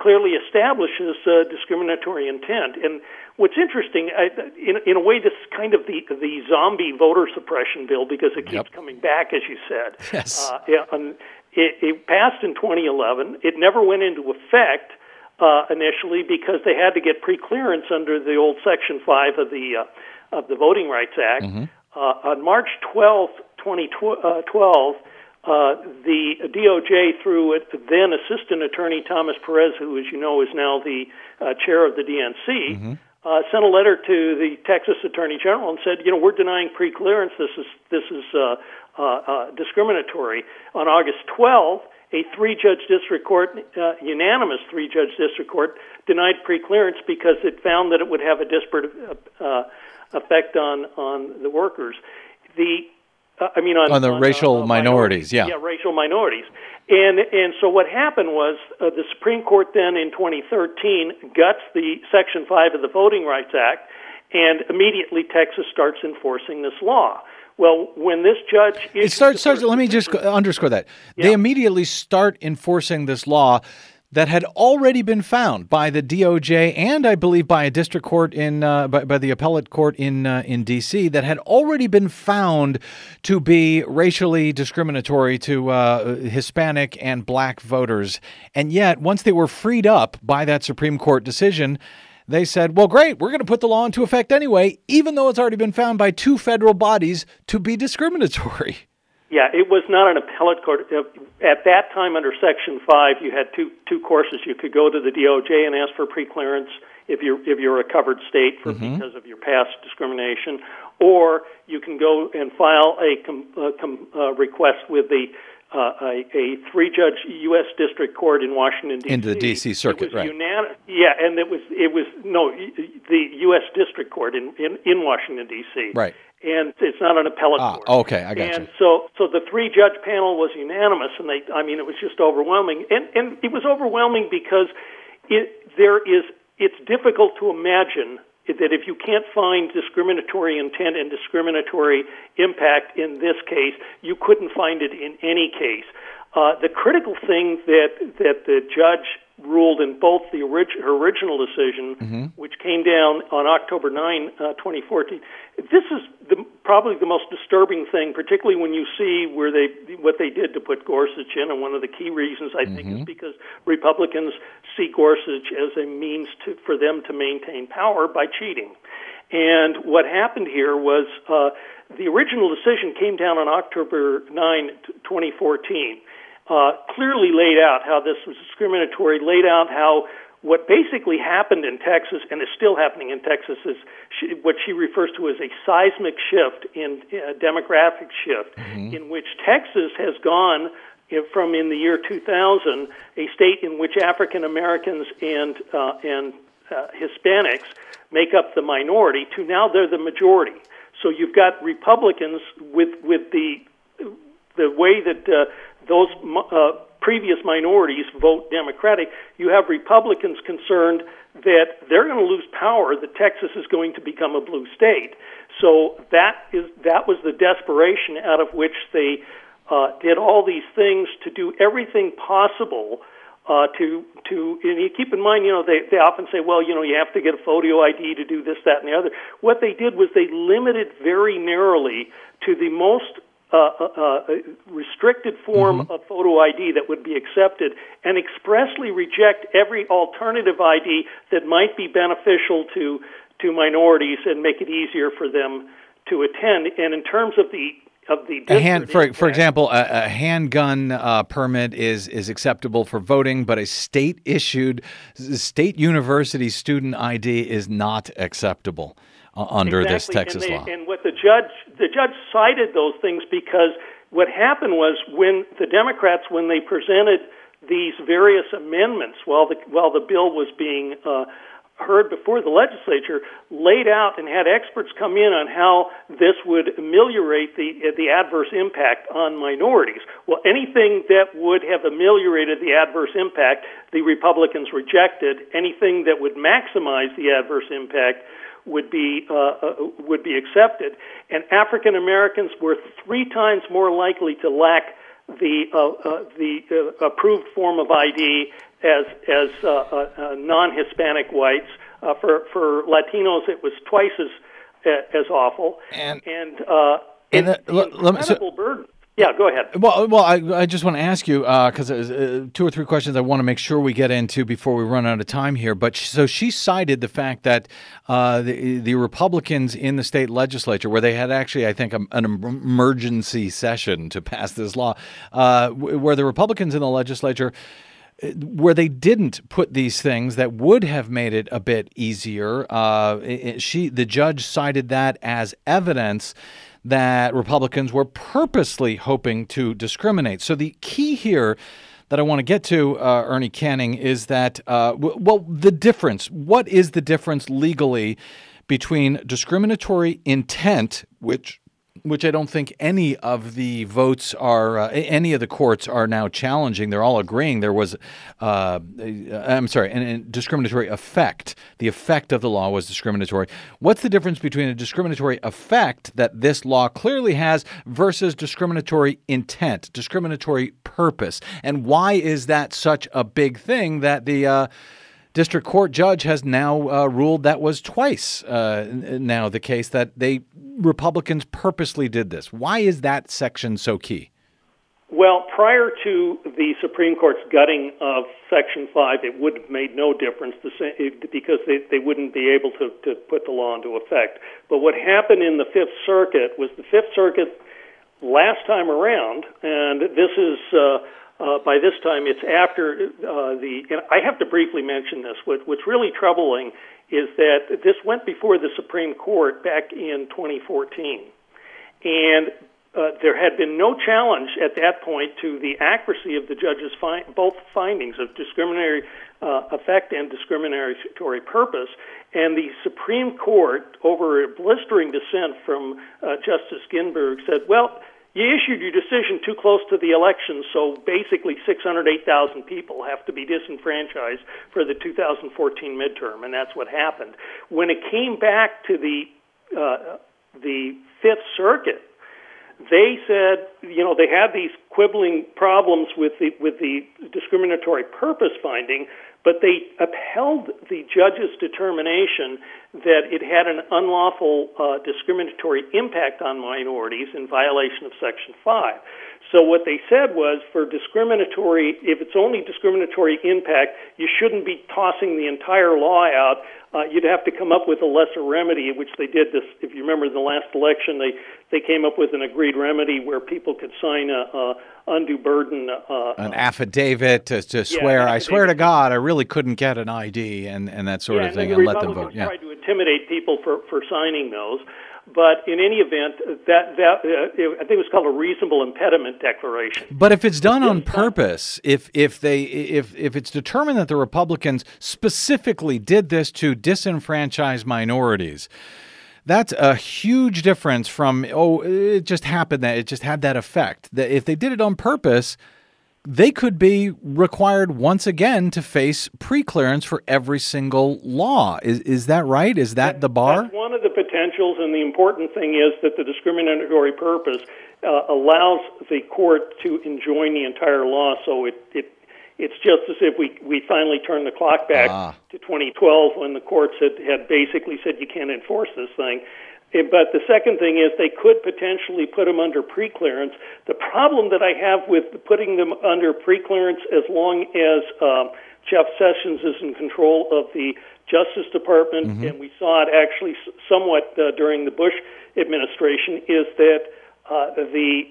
clearly establishes discriminatory intent. And what's interesting, I, in, in a way, this is kind of the the zombie voter suppression bill because it keeps Yep. coming back, as you said. Yes. Uh, and it, it passed in 2011. It never went into effect uh, initially because they had to get pre-clearance under the old Section 5 of the uh, of the Voting Rights Act. Uh, on March 12, 2012, uh, the DOJ, through it, then Assistant Attorney Thomas Perez, who, as you know, is now the uh, chair of the DNC, uh, sent a letter to the Texas Attorney General and said, you know, we're denying pre-clearance. This is this is uh, uh, uh, discriminatory. On August 12th, a three-judge district court, uh, unanimous three-judge district court, denied pre-clearance because it found that it would have a disparate uh, effect on on the workers. The uh, I mean, on, On the racial minorities, yeah. yeah, racial minorities. And and so what happened was uh, the Supreme Court then in 2013 guts the Section 5 of the Voting Rights Act, and immediately Texas starts enforcing this law. Well, when this judge It starts. starts let me just underscore that they immediately start enforcing this law that had already been found by the DOJ and I believe by a district court in uh, by, by the appellate court in uh, in DC that had already been found to be racially discriminatory to uh, Hispanic and black voters, and yet once they were freed up by that Supreme Court decision. They said, well, great, we're going to put the law into effect anyway, even though it's already been found by two federal bodies to be discriminatory. Yeah, it was not an appellate court. Uh, At that time, under Section Five, you had two two courses. You could go to the DOJ and ask for preclearance if you're if you're a covered state for because of your past discrimination, or you can go and file a com, uh, com, uh, request with the uh, a, a three-judge U.S. District Court in Washington D.C. Into the D.C. circuit, right. unanim- yeah, and it was it was no the U.S. District Court in in, in Washington D.C. Right. and it's not an appellate Ah, court. okay, I got and you. so so the three judge panel was unanimous and they I mean it was just overwhelming and and it was overwhelming because it there is it's difficult to imagine that if you can't find discriminatory intent and discriminatory impact in this case, you couldn't find it in any case. Uh, the critical thing that that the judge ruled in both the orig- her original decision, which came down on October 9, uh, 2014. This is the, probably the most disturbing thing, particularly when you see where they what they did to put Gorsuch in. And one of the key reasons I think is because Republicans see Gorsuch as a means to, for them to maintain power by cheating. And what happened here was uh, the original decision came down on October 9, t- 2014 uh, clearly laid out how this was discriminatory, laid out how what basically happened in Texas and is still happening in Texas is she, what she refers to as a seismic shift in uh, demographic shift, in which Texas has gone from in the year 2000 a state in which African Americans and uh, and uh, Hispanics make up the minority to now they're the majority. So you've got Republicans with with the the way that uh, those uh, previous minorities vote Democratic, you have Republicans concerned that they're going to lose power, that Texas is going to become a blue state. So that is that was the desperation out of which they uh, did all these things to do everything possible uh, to to and you keep in mind, you know, they they often say, well, you know, you have to get a photo ID to do this, that, and the other. What they did was they limited very narrowly to the most uh, uh, uh, restricted form of photo ID that would be accepted, and expressly reject every alternative ID that might be beneficial to to minorities and make it easier for them to attend. And in terms of the of the A hand, for for example, a, a handgun uh, permit is is acceptable for voting, but a state issued state university student ID is not acceptable under this Texas and they, law. And what the judge the judge cited those things because what happened was when the Democrats when they presented these various amendments while the while the bill was being uh, heard before the legislature laid out and had experts come in on how this would ameliorate the the adverse impact on minorities. Well, anything that would have ameliorated the adverse impact, the Republicans rejected. Anything that would maximize the adverse impact would be uh, uh, would be accepted. And African Americans were three times more likely to lack the uh, uh, the uh, approved form of ID as as uh, uh, uh, non-Hispanic whites. Uh, for for Latinos, it was twice as as awful. And- and uh, and, uh, let- let me- so- incredible burden. Yeah, go ahead. Well, well, I, I just want to ask you because uh, two or three questions I want to make sure we get into before we run out of time here. But sh- so she cited the fact that uh, the, the Republicans in the state legislature, where they had actually, I think, a, an emergency session to pass this law, uh, where the Republicans in the legislature where they didn't put these things that would have made it a bit easier. Uh, it- she, the judge, cited that as evidence that Republicans were purposely hoping to discriminate. So the key here that I want to get to, uh, Ernie Canning, is that uh, w- well, the difference. What is the difference legally between discriminatory intent, which which I don't think any of the votes are, uh, any of the courts are now challenging. They're all agreeing there was, uh, I'm sorry, an discriminatory effect. The effect of the law was discriminatory. What's the difference between a discriminatory effect that this law clearly has versus discriminatory intent, discriminatory purpose? And why is that such a big thing that the, uh, district court judge has now uh, ruled that was twice uh, now the case that they Republicans purposely did this. Why is that section so key? Well, prior to the Supreme Court's gutting of Section 5, it would have made no difference the sa- because they, they wouldn't be able to, to put the law into effect. But what happened in the Fifth Circuit was the Fifth Circuit last time around, and this is uh, uh, by this time it's after uh, the. And I have to briefly mention this. What, what's really troubling is that this went before the Supreme Court back in 2014, and uh, there had been no challenge at that point to the accuracy of the judge's fi- both findings of discriminatory uh, effect and discriminatory purpose. And the Supreme Court, over a blistering dissent from uh, Justice Ginsburg, said, "Well, you issued your decision too close to the election, so basically 608,000 people have to be disenfranchised for the 2014 midterm, and that's what happened. When it came back to the uh, the Fifth Circuit, they said, you know, they had these quibbling problems with the with the discriminatory purpose finding, but they upheld the judge's determination that it had an unlawful uh, discriminatory impact on minorities in violation of Section 5. So what they said was for discriminatory, if it's only discriminatory impact, you shouldn't be tossing the entire law out. Uh, you'd have to come up with a lesser remedy, which they did this. If you remember, in the last election, they they came up with an agreed remedy where people could sign a, a undue burden. Uh, An affidavit to, to swear, I swear to. God, I really couldn't get an ID and, and that sort yeah, of thing, and, and let them vote. Yeah. tried to intimidate people for for signing those. But in any event, that that uh, I think it was called a reasonable impediment declaration. But if it's done on purpose, if if they if if it's determined that the Republicans specifically did this to disenfranchise minorities, that's a huge difference from oh it just happened that it just had that effect. That if they did it on purpose, they could be required once again to face pre-clearance for every single law. Is is that right? Is that the bar? That's one of the potentials, and the important thing is that the discriminatory purpose uh, allows the court to enjoin the entire law. So it, it it's just as if we we finally turned the clock back Ah. to 2012 when the courts had had basically said you can't enforce this thing. But the second thing is they could potentially put them under preclearance. The problem that I have with putting them under preclearance as long as um, Jeff Sessions is in control of the Justice Department, and we saw it actually somewhat uh, during the Bush administration, is that uh, the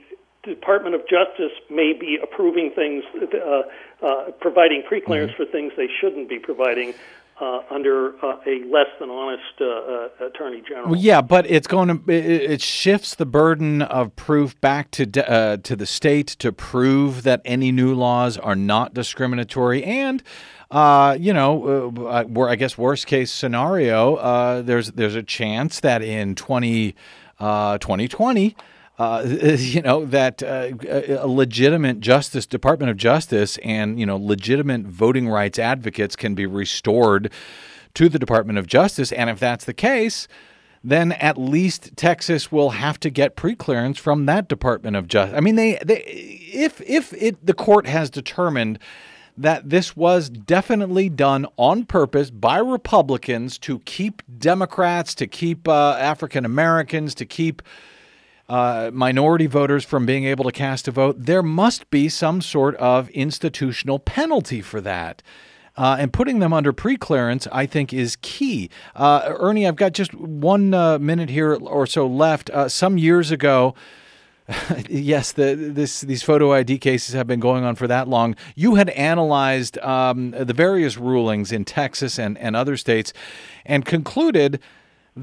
Department of Justice may be approving things, uh, uh, providing preclearance for things they shouldn't be providing uh, under uh, a less than honest uh, uh, Attorney General. Well, yeah, but it's going to it, it shifts the burden of proof back to uh, to the state to prove that any new laws are not discriminatory, and uh, you know, uh, where I guess worst case scenario, uh, there's there's a chance that in 20, uh, 2020, uh, you know that uh, a legitimate justice department of justice and you know legitimate voting rights advocates can be restored to the department of justice. And if that's the case then at least Texas will have to get preclearance from that department of justice I mean they, they if if it the court has determined that this was definitely done on purpose by Republicans to keep Democrats, to keep uh, African Americans, to keep uh, minority voters from being able to cast a vote, there must be some sort of institutional penalty for that. Uh, and putting them under preclearance, I think, is key. Uh, Ernie, I've got just one uh, minute here or so left. Uh, some years ago, yes, the, this, these photo ID cases have been going on for that long. You had analyzed um, the various rulings in Texas and, and other states and concluded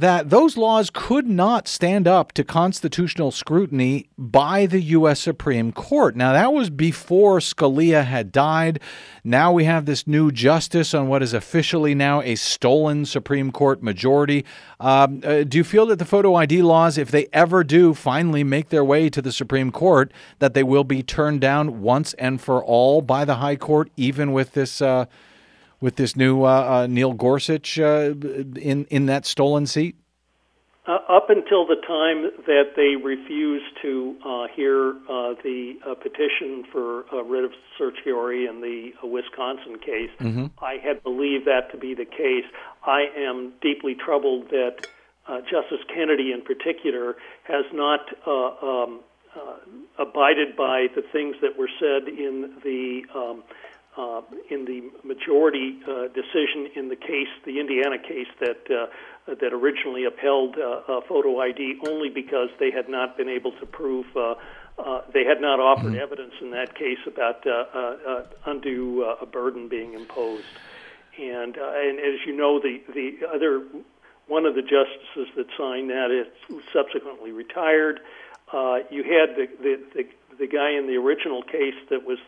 that those laws could not stand up to constitutional scrutiny by the U.S. Supreme Court. Now, that was before Scalia had died. Now we have this new justice on what is officially now a stolen Supreme Court majority. Um, uh, do you feel that the photo ID laws, if they ever do finally make their way to the Supreme Court, that they will be turned down once and for all by the High Court, even with this? Uh, with this new uh, uh, Neil Gorsuch uh, in in that stolen seat? Uh, up until the time that they refused to uh, hear uh, the petition for a writ of certiorari in the Wisconsin case, mm-hmm. I had believed that to be the case. I am deeply troubled that Justice Kennedy, in particular, has not um, abided by the things that were said in the um, uh, in the majority uh, decision in the case, the Indiana case that uh, that originally upheld uh, uh, photo ID only because they had not been able to prove. Uh, uh, they had not offered mm-hmm. evidence in that case about uh, uh, uh, undue uh, a burden being imposed, and uh, and as you know, the the other one of the justices that signed that is subsequently retired. Uh, you had the, the the the guy in the original case that was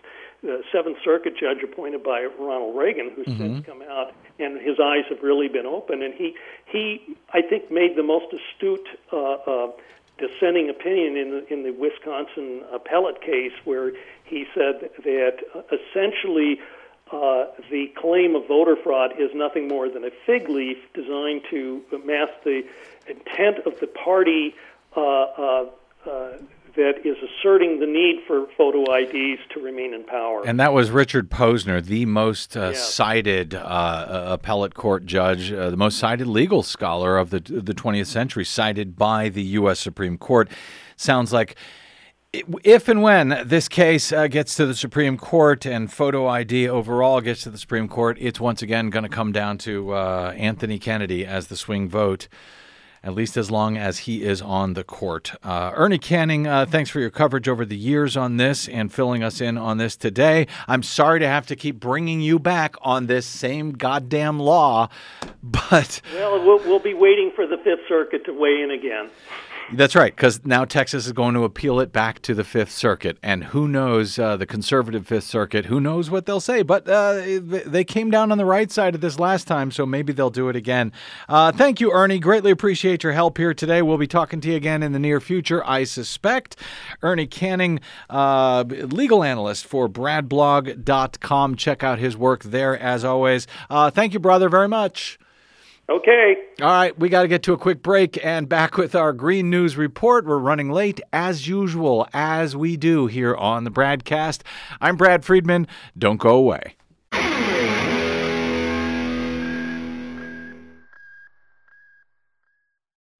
the Seventh Circuit judge appointed by Ronald Reagan, who's mm-hmm. since come out, and his eyes have really been open. And he, he, I think, made the most astute uh, uh, dissenting opinion in the, in the Wisconsin appellate case, where he said that uh, essentially uh, the claim of voter fraud is nothing more than a fig leaf designed to mask the intent of the party. Uh, uh, uh, that is asserting the need for photo IDs to remain in power. And that was Richard Posner, the most uh, yes. cited uh, uh, appellate court judge, uh, the most cited legal scholar of the the 20th century, cited by the U.S. Supreme Court. Sounds like if and when this case uh, gets to the Supreme Court and photo ID overall gets to the Supreme Court, it's once again going to come down to uh, Anthony Kennedy as the swing vote at least as long as he is on the court. Uh, Ernie Canning, uh, thanks for your coverage over the years on this and filling us in on this today. I'm sorry to have to keep bringing you back on this same goddamn law, but. Well, we'll, we'll be waiting for the Fifth Circuit to weigh in again. That's right, because now Texas is going to appeal it back to the Fifth Circuit, and who knows uh, the conservative Fifth Circuit? Who knows what they'll say? But uh, they came down on the right side of this last time, so maybe they'll do it again. Uh, thank you, Ernie. Greatly appreciate your help here today. We'll be talking to you again in the near future, I suspect. Ernie Canning, uh, legal analyst for BradBlog.com. Check out his work there as always. Uh, thank you, brother, very much. Okay. All right, we got to get to a quick break and back with our Green News report. We're running late as usual, as we do here on the BradCast. I'm Brad Friedman. Don't go away.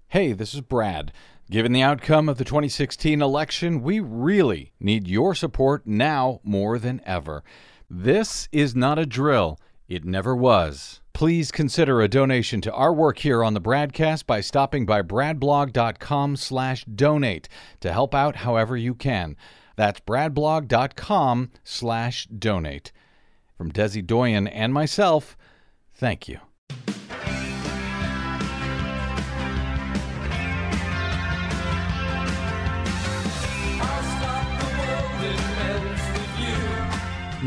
Hey, this is Brad. Given the outcome of the 2016 election, we really need your support now more than ever. This is not a drill, it never was. Please consider a donation to our work here on the BradCast by stopping by bradblog.com slash donate to help out however you can. That's bradblog.com slash donate. From Desi Doyen and myself, thank you.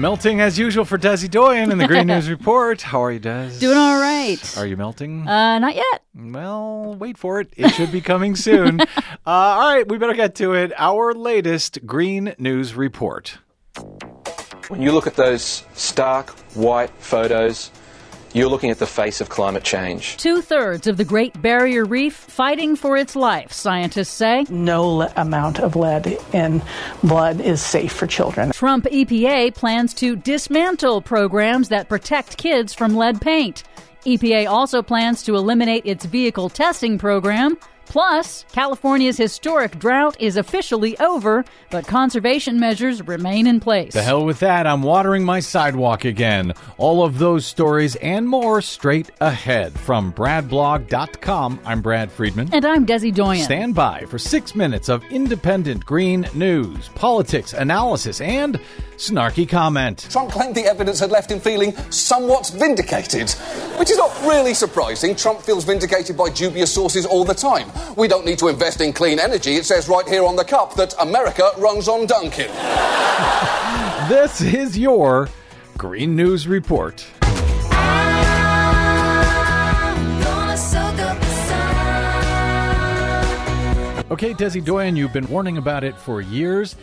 Melting as usual for Desi Doyen in the Green News Report. How are you, Des? Doing all right. Are you melting? Uh, not yet. Well, wait for it. It should be coming soon. uh, all right, we better get to it. Our latest Green News Report. When you look at those stark white photos, you're looking at the face of climate change. Two thirds of the Great Barrier Reef fighting for its life, scientists say. No le- amount of lead in blood is safe for children. Trump EPA plans to dismantle programs that protect kids from lead paint. EPA also plans to eliminate its vehicle testing program. Plus, California's historic drought is officially over, but conservation measures remain in place. The hell with that. I'm watering my sidewalk again. All of those stories and more straight ahead from bradblog.com. I'm Brad Friedman. And I'm Desi Doyen. Stand by for six minutes of independent green news, politics, analysis, and snarky comment. Trump claimed the evidence had left him feeling somewhat vindicated. Which is not really surprising. Trump feels vindicated by dubious sources all the time. We don't need to invest in clean energy. It says right here on the cup that America runs on Dunkin'. This is your Green News Report. Okay, Desi Doyen, you've been warning about it for years.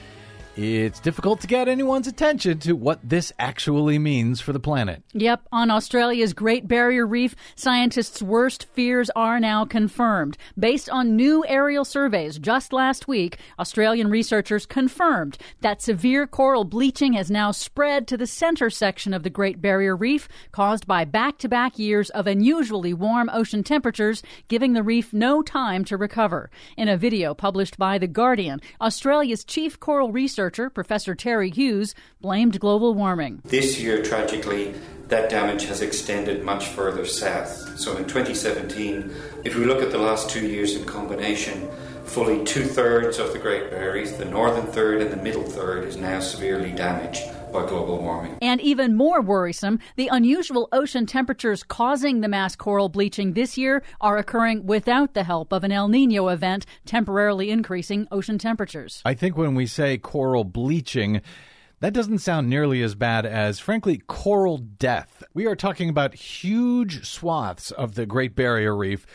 It's difficult to get anyone's attention to what this actually means for the planet. Yep, on Australia's Great Barrier Reef, scientists' worst fears are now confirmed. Based on new aerial surveys just last week, Australian researchers confirmed that severe coral bleaching has now spread to the center section of the Great Barrier Reef, caused by back to back years of unusually warm ocean temperatures, giving the reef no time to recover. In a video published by The Guardian, Australia's chief coral researcher, Professor Terry Hughes, blamed global warming. This year, tragically, that damage has extended much further south. So in 2017, if we look at the last two years in combination, fully two thirds of the Great Barrier Reef, the northern third and the middle third, is now severely damaged by global warming. And even more worrisome, the unusual ocean temperatures causing the mass coral bleaching this year are occurring without the help of an El Nino event temporarily increasing ocean temperatures. I think when we say coral bleaching, that doesn't sound nearly as bad as, frankly, coral death. We are talking about huge swaths of the Great Barrier Reef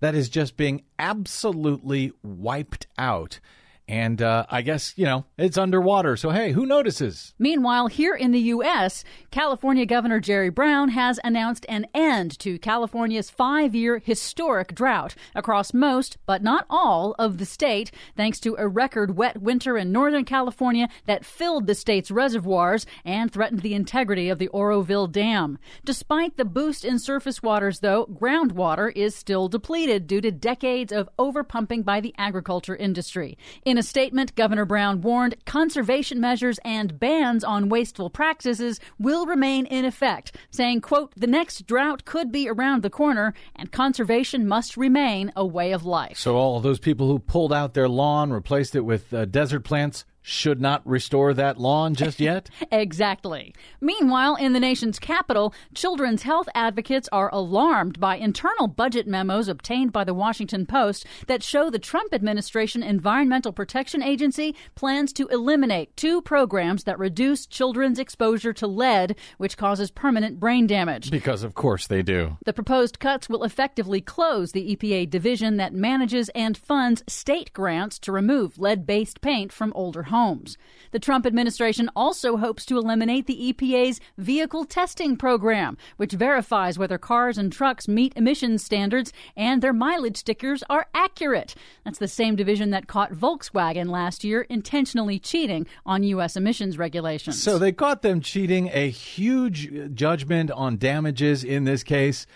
that is just being absolutely wiped out. And uh, I guess, you know, it's underwater. So, hey, who notices? Meanwhile, here in the U.S., California Governor Jerry Brown has announced an end to California's five year historic drought across most, but not all, of the state, thanks to a record wet winter in Northern California that filled the state's reservoirs and threatened the integrity of the Oroville Dam. Despite the boost in surface waters, though, groundwater is still depleted due to decades of overpumping by the agriculture industry. In a statement, Governor Brown warned conservation measures and bans on wasteful practices will remain in effect, saying, quote, the next drought could be around the corner and conservation must remain a way of life. So, all those people who pulled out their lawn, replaced it with uh, desert plants, should not restore that lawn just yet? exactly. Meanwhile, in the nation's capital, children's health advocates are alarmed by internal budget memos obtained by the Washington Post that show the Trump administration Environmental Protection Agency plans to eliminate two programs that reduce children's exposure to lead, which causes permanent brain damage. Because, of course, they do. The proposed cuts will effectively close the EPA division that manages and funds state grants to remove lead based paint from older homes homes. The Trump administration also hopes to eliminate the EPA's vehicle testing program, which verifies whether cars and trucks meet emissions standards and their mileage stickers are accurate. That's the same division that caught Volkswagen last year intentionally cheating on U.S. emissions regulations. So they caught them cheating, a huge judgment on damages in this case.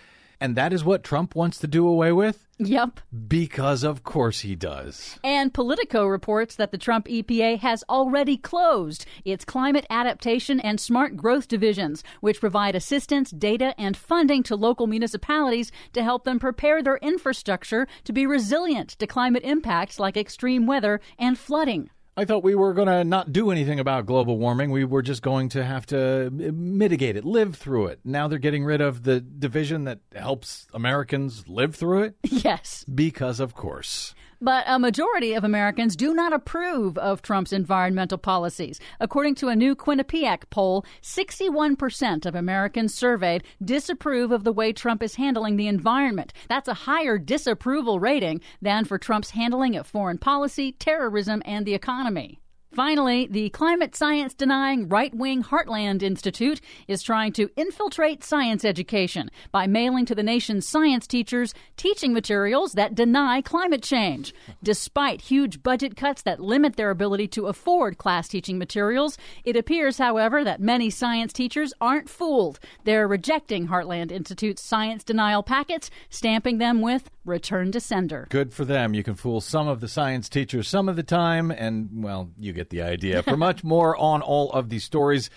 And that is what Trump wants to do away with? Yep. Because of course he does. And Politico reports that the Trump EPA has already closed its climate adaptation and smart growth divisions, which provide assistance, data, and funding to local municipalities to help them prepare their infrastructure to be resilient to climate impacts like extreme weather and flooding. I thought we were going to not do anything about global warming. We were just going to have to uh, mitigate it, live through it. Now they're getting rid of the division that helps Americans live through it? Yes. Because, of course. But a majority of Americans do not approve of Trump's environmental policies. According to a new Quinnipiac poll, 61% of Americans surveyed disapprove of the way Trump is handling the environment. That's a higher disapproval rating than for Trump's handling of foreign policy, terrorism, and the economy. Finally, the climate science denying right wing Heartland Institute is trying to infiltrate science education by mailing to the nation's science teachers teaching materials that deny climate change. Despite huge budget cuts that limit their ability to afford class teaching materials, it appears, however, that many science teachers aren't fooled. They're rejecting Heartland Institute's science denial packets, stamping them with return to sender. Good for them. You can fool some of the science teachers some of the time, and, well, you get the idea. For much more on all of these stories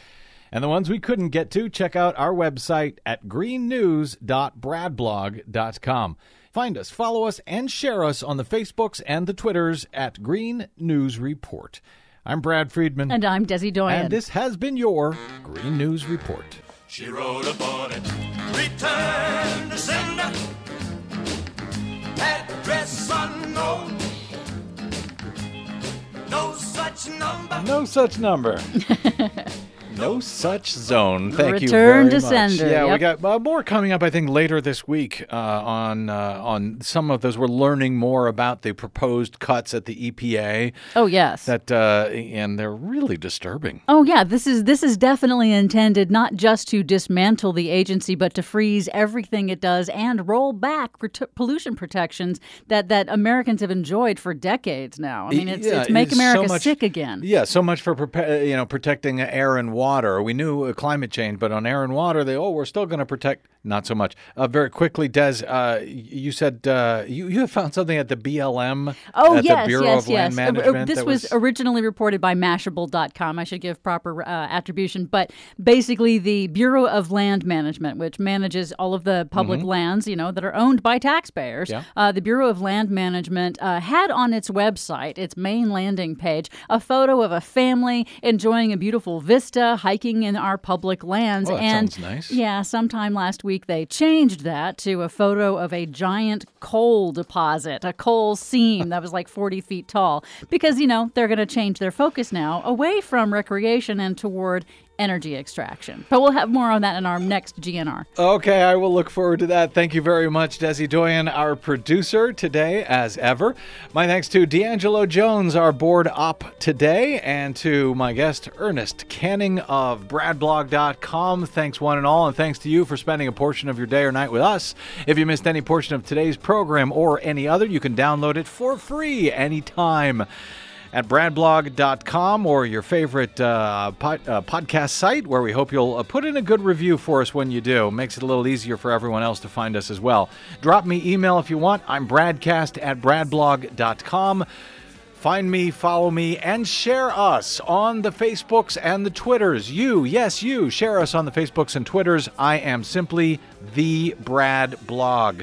and the ones we couldn't get to, check out our website at greennews.bradblog.com. Find us, follow us, and share us on the Facebooks and the Twitters at Green News Report. I'm Brad Friedman. And I'm Desi Doyen. And this has been your Green News Report. She wrote upon it, return to sender, such number. No such number. no such zone. Thank you Return very to much. sender, Yeah, we got uh, more coming up. I think later this week uh, on uh, on some of those. We're learning more about the proposed cuts at the EPA. Oh, yes. That uh, and they're really disturbing. Oh yeah, this is this is definitely intended not just to dismantle the agency, but to freeze everything it does and roll back prote- pollution protections that that Americans have enjoyed for decades now. I mean, it's, Yeah, it's make it's so America much- sick again. Yeah, so much for you know protecting air and water. We knew uh, climate change, but on air and water, they oh we're still going to protect. Not so much. Uh, very quickly, Des, uh, you said uh, you you have found something at the BLM. Oh at yes, the Bureau yes, of yes. Land Uh, uh, Management. This that was, originally reported by Mashable.com. I should give proper uh, attribution, but basically the Bureau of Land Management, which manages all of the public Mhm. lands, you know, that are owned by taxpayers. Yeah. Uh, the Bureau of Land Management uh, had on its website, its main landing page, a photo of a family enjoying a beautiful vista, hiking in our public lands. Oh, that and sounds nice. yeah, sometime last week they changed that to a photo of a giant coal deposit, a coal seam that was like 40 feet tall. Because, you know, they're going to change their focus now away from recreation and toward energy extraction. But we'll have more on that in our next GNR. Okay, I will look forward to that. Thank you very much, Desi Doyen, our producer today, as ever. My thanks to D'Angelo Jones, our board op today, and to my guest, Ernest Canning of BradBlog.com. Thanks, one and all, and thanks to you for spending a portion of your day or night with us. If you missed any portion of today's program or any other, you can download it for free anytime at bradblog.com or your favorite uh, pod, uh, podcast site where we hope you'll uh, put in a good review for us when you do. Makes it a little easier for everyone else to find us as well. Drop me email if you want. I'm bradcast at bradblog.com. Find me, follow me, and share us on the Facebooks and the Twitters. You, yes, you, share us on the Facebooks and Twitters. I am simply the Brad Blog.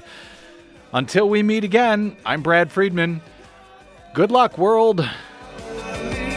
Until we meet again, I'm Brad Friedman. Good luck, world. Hallelujah.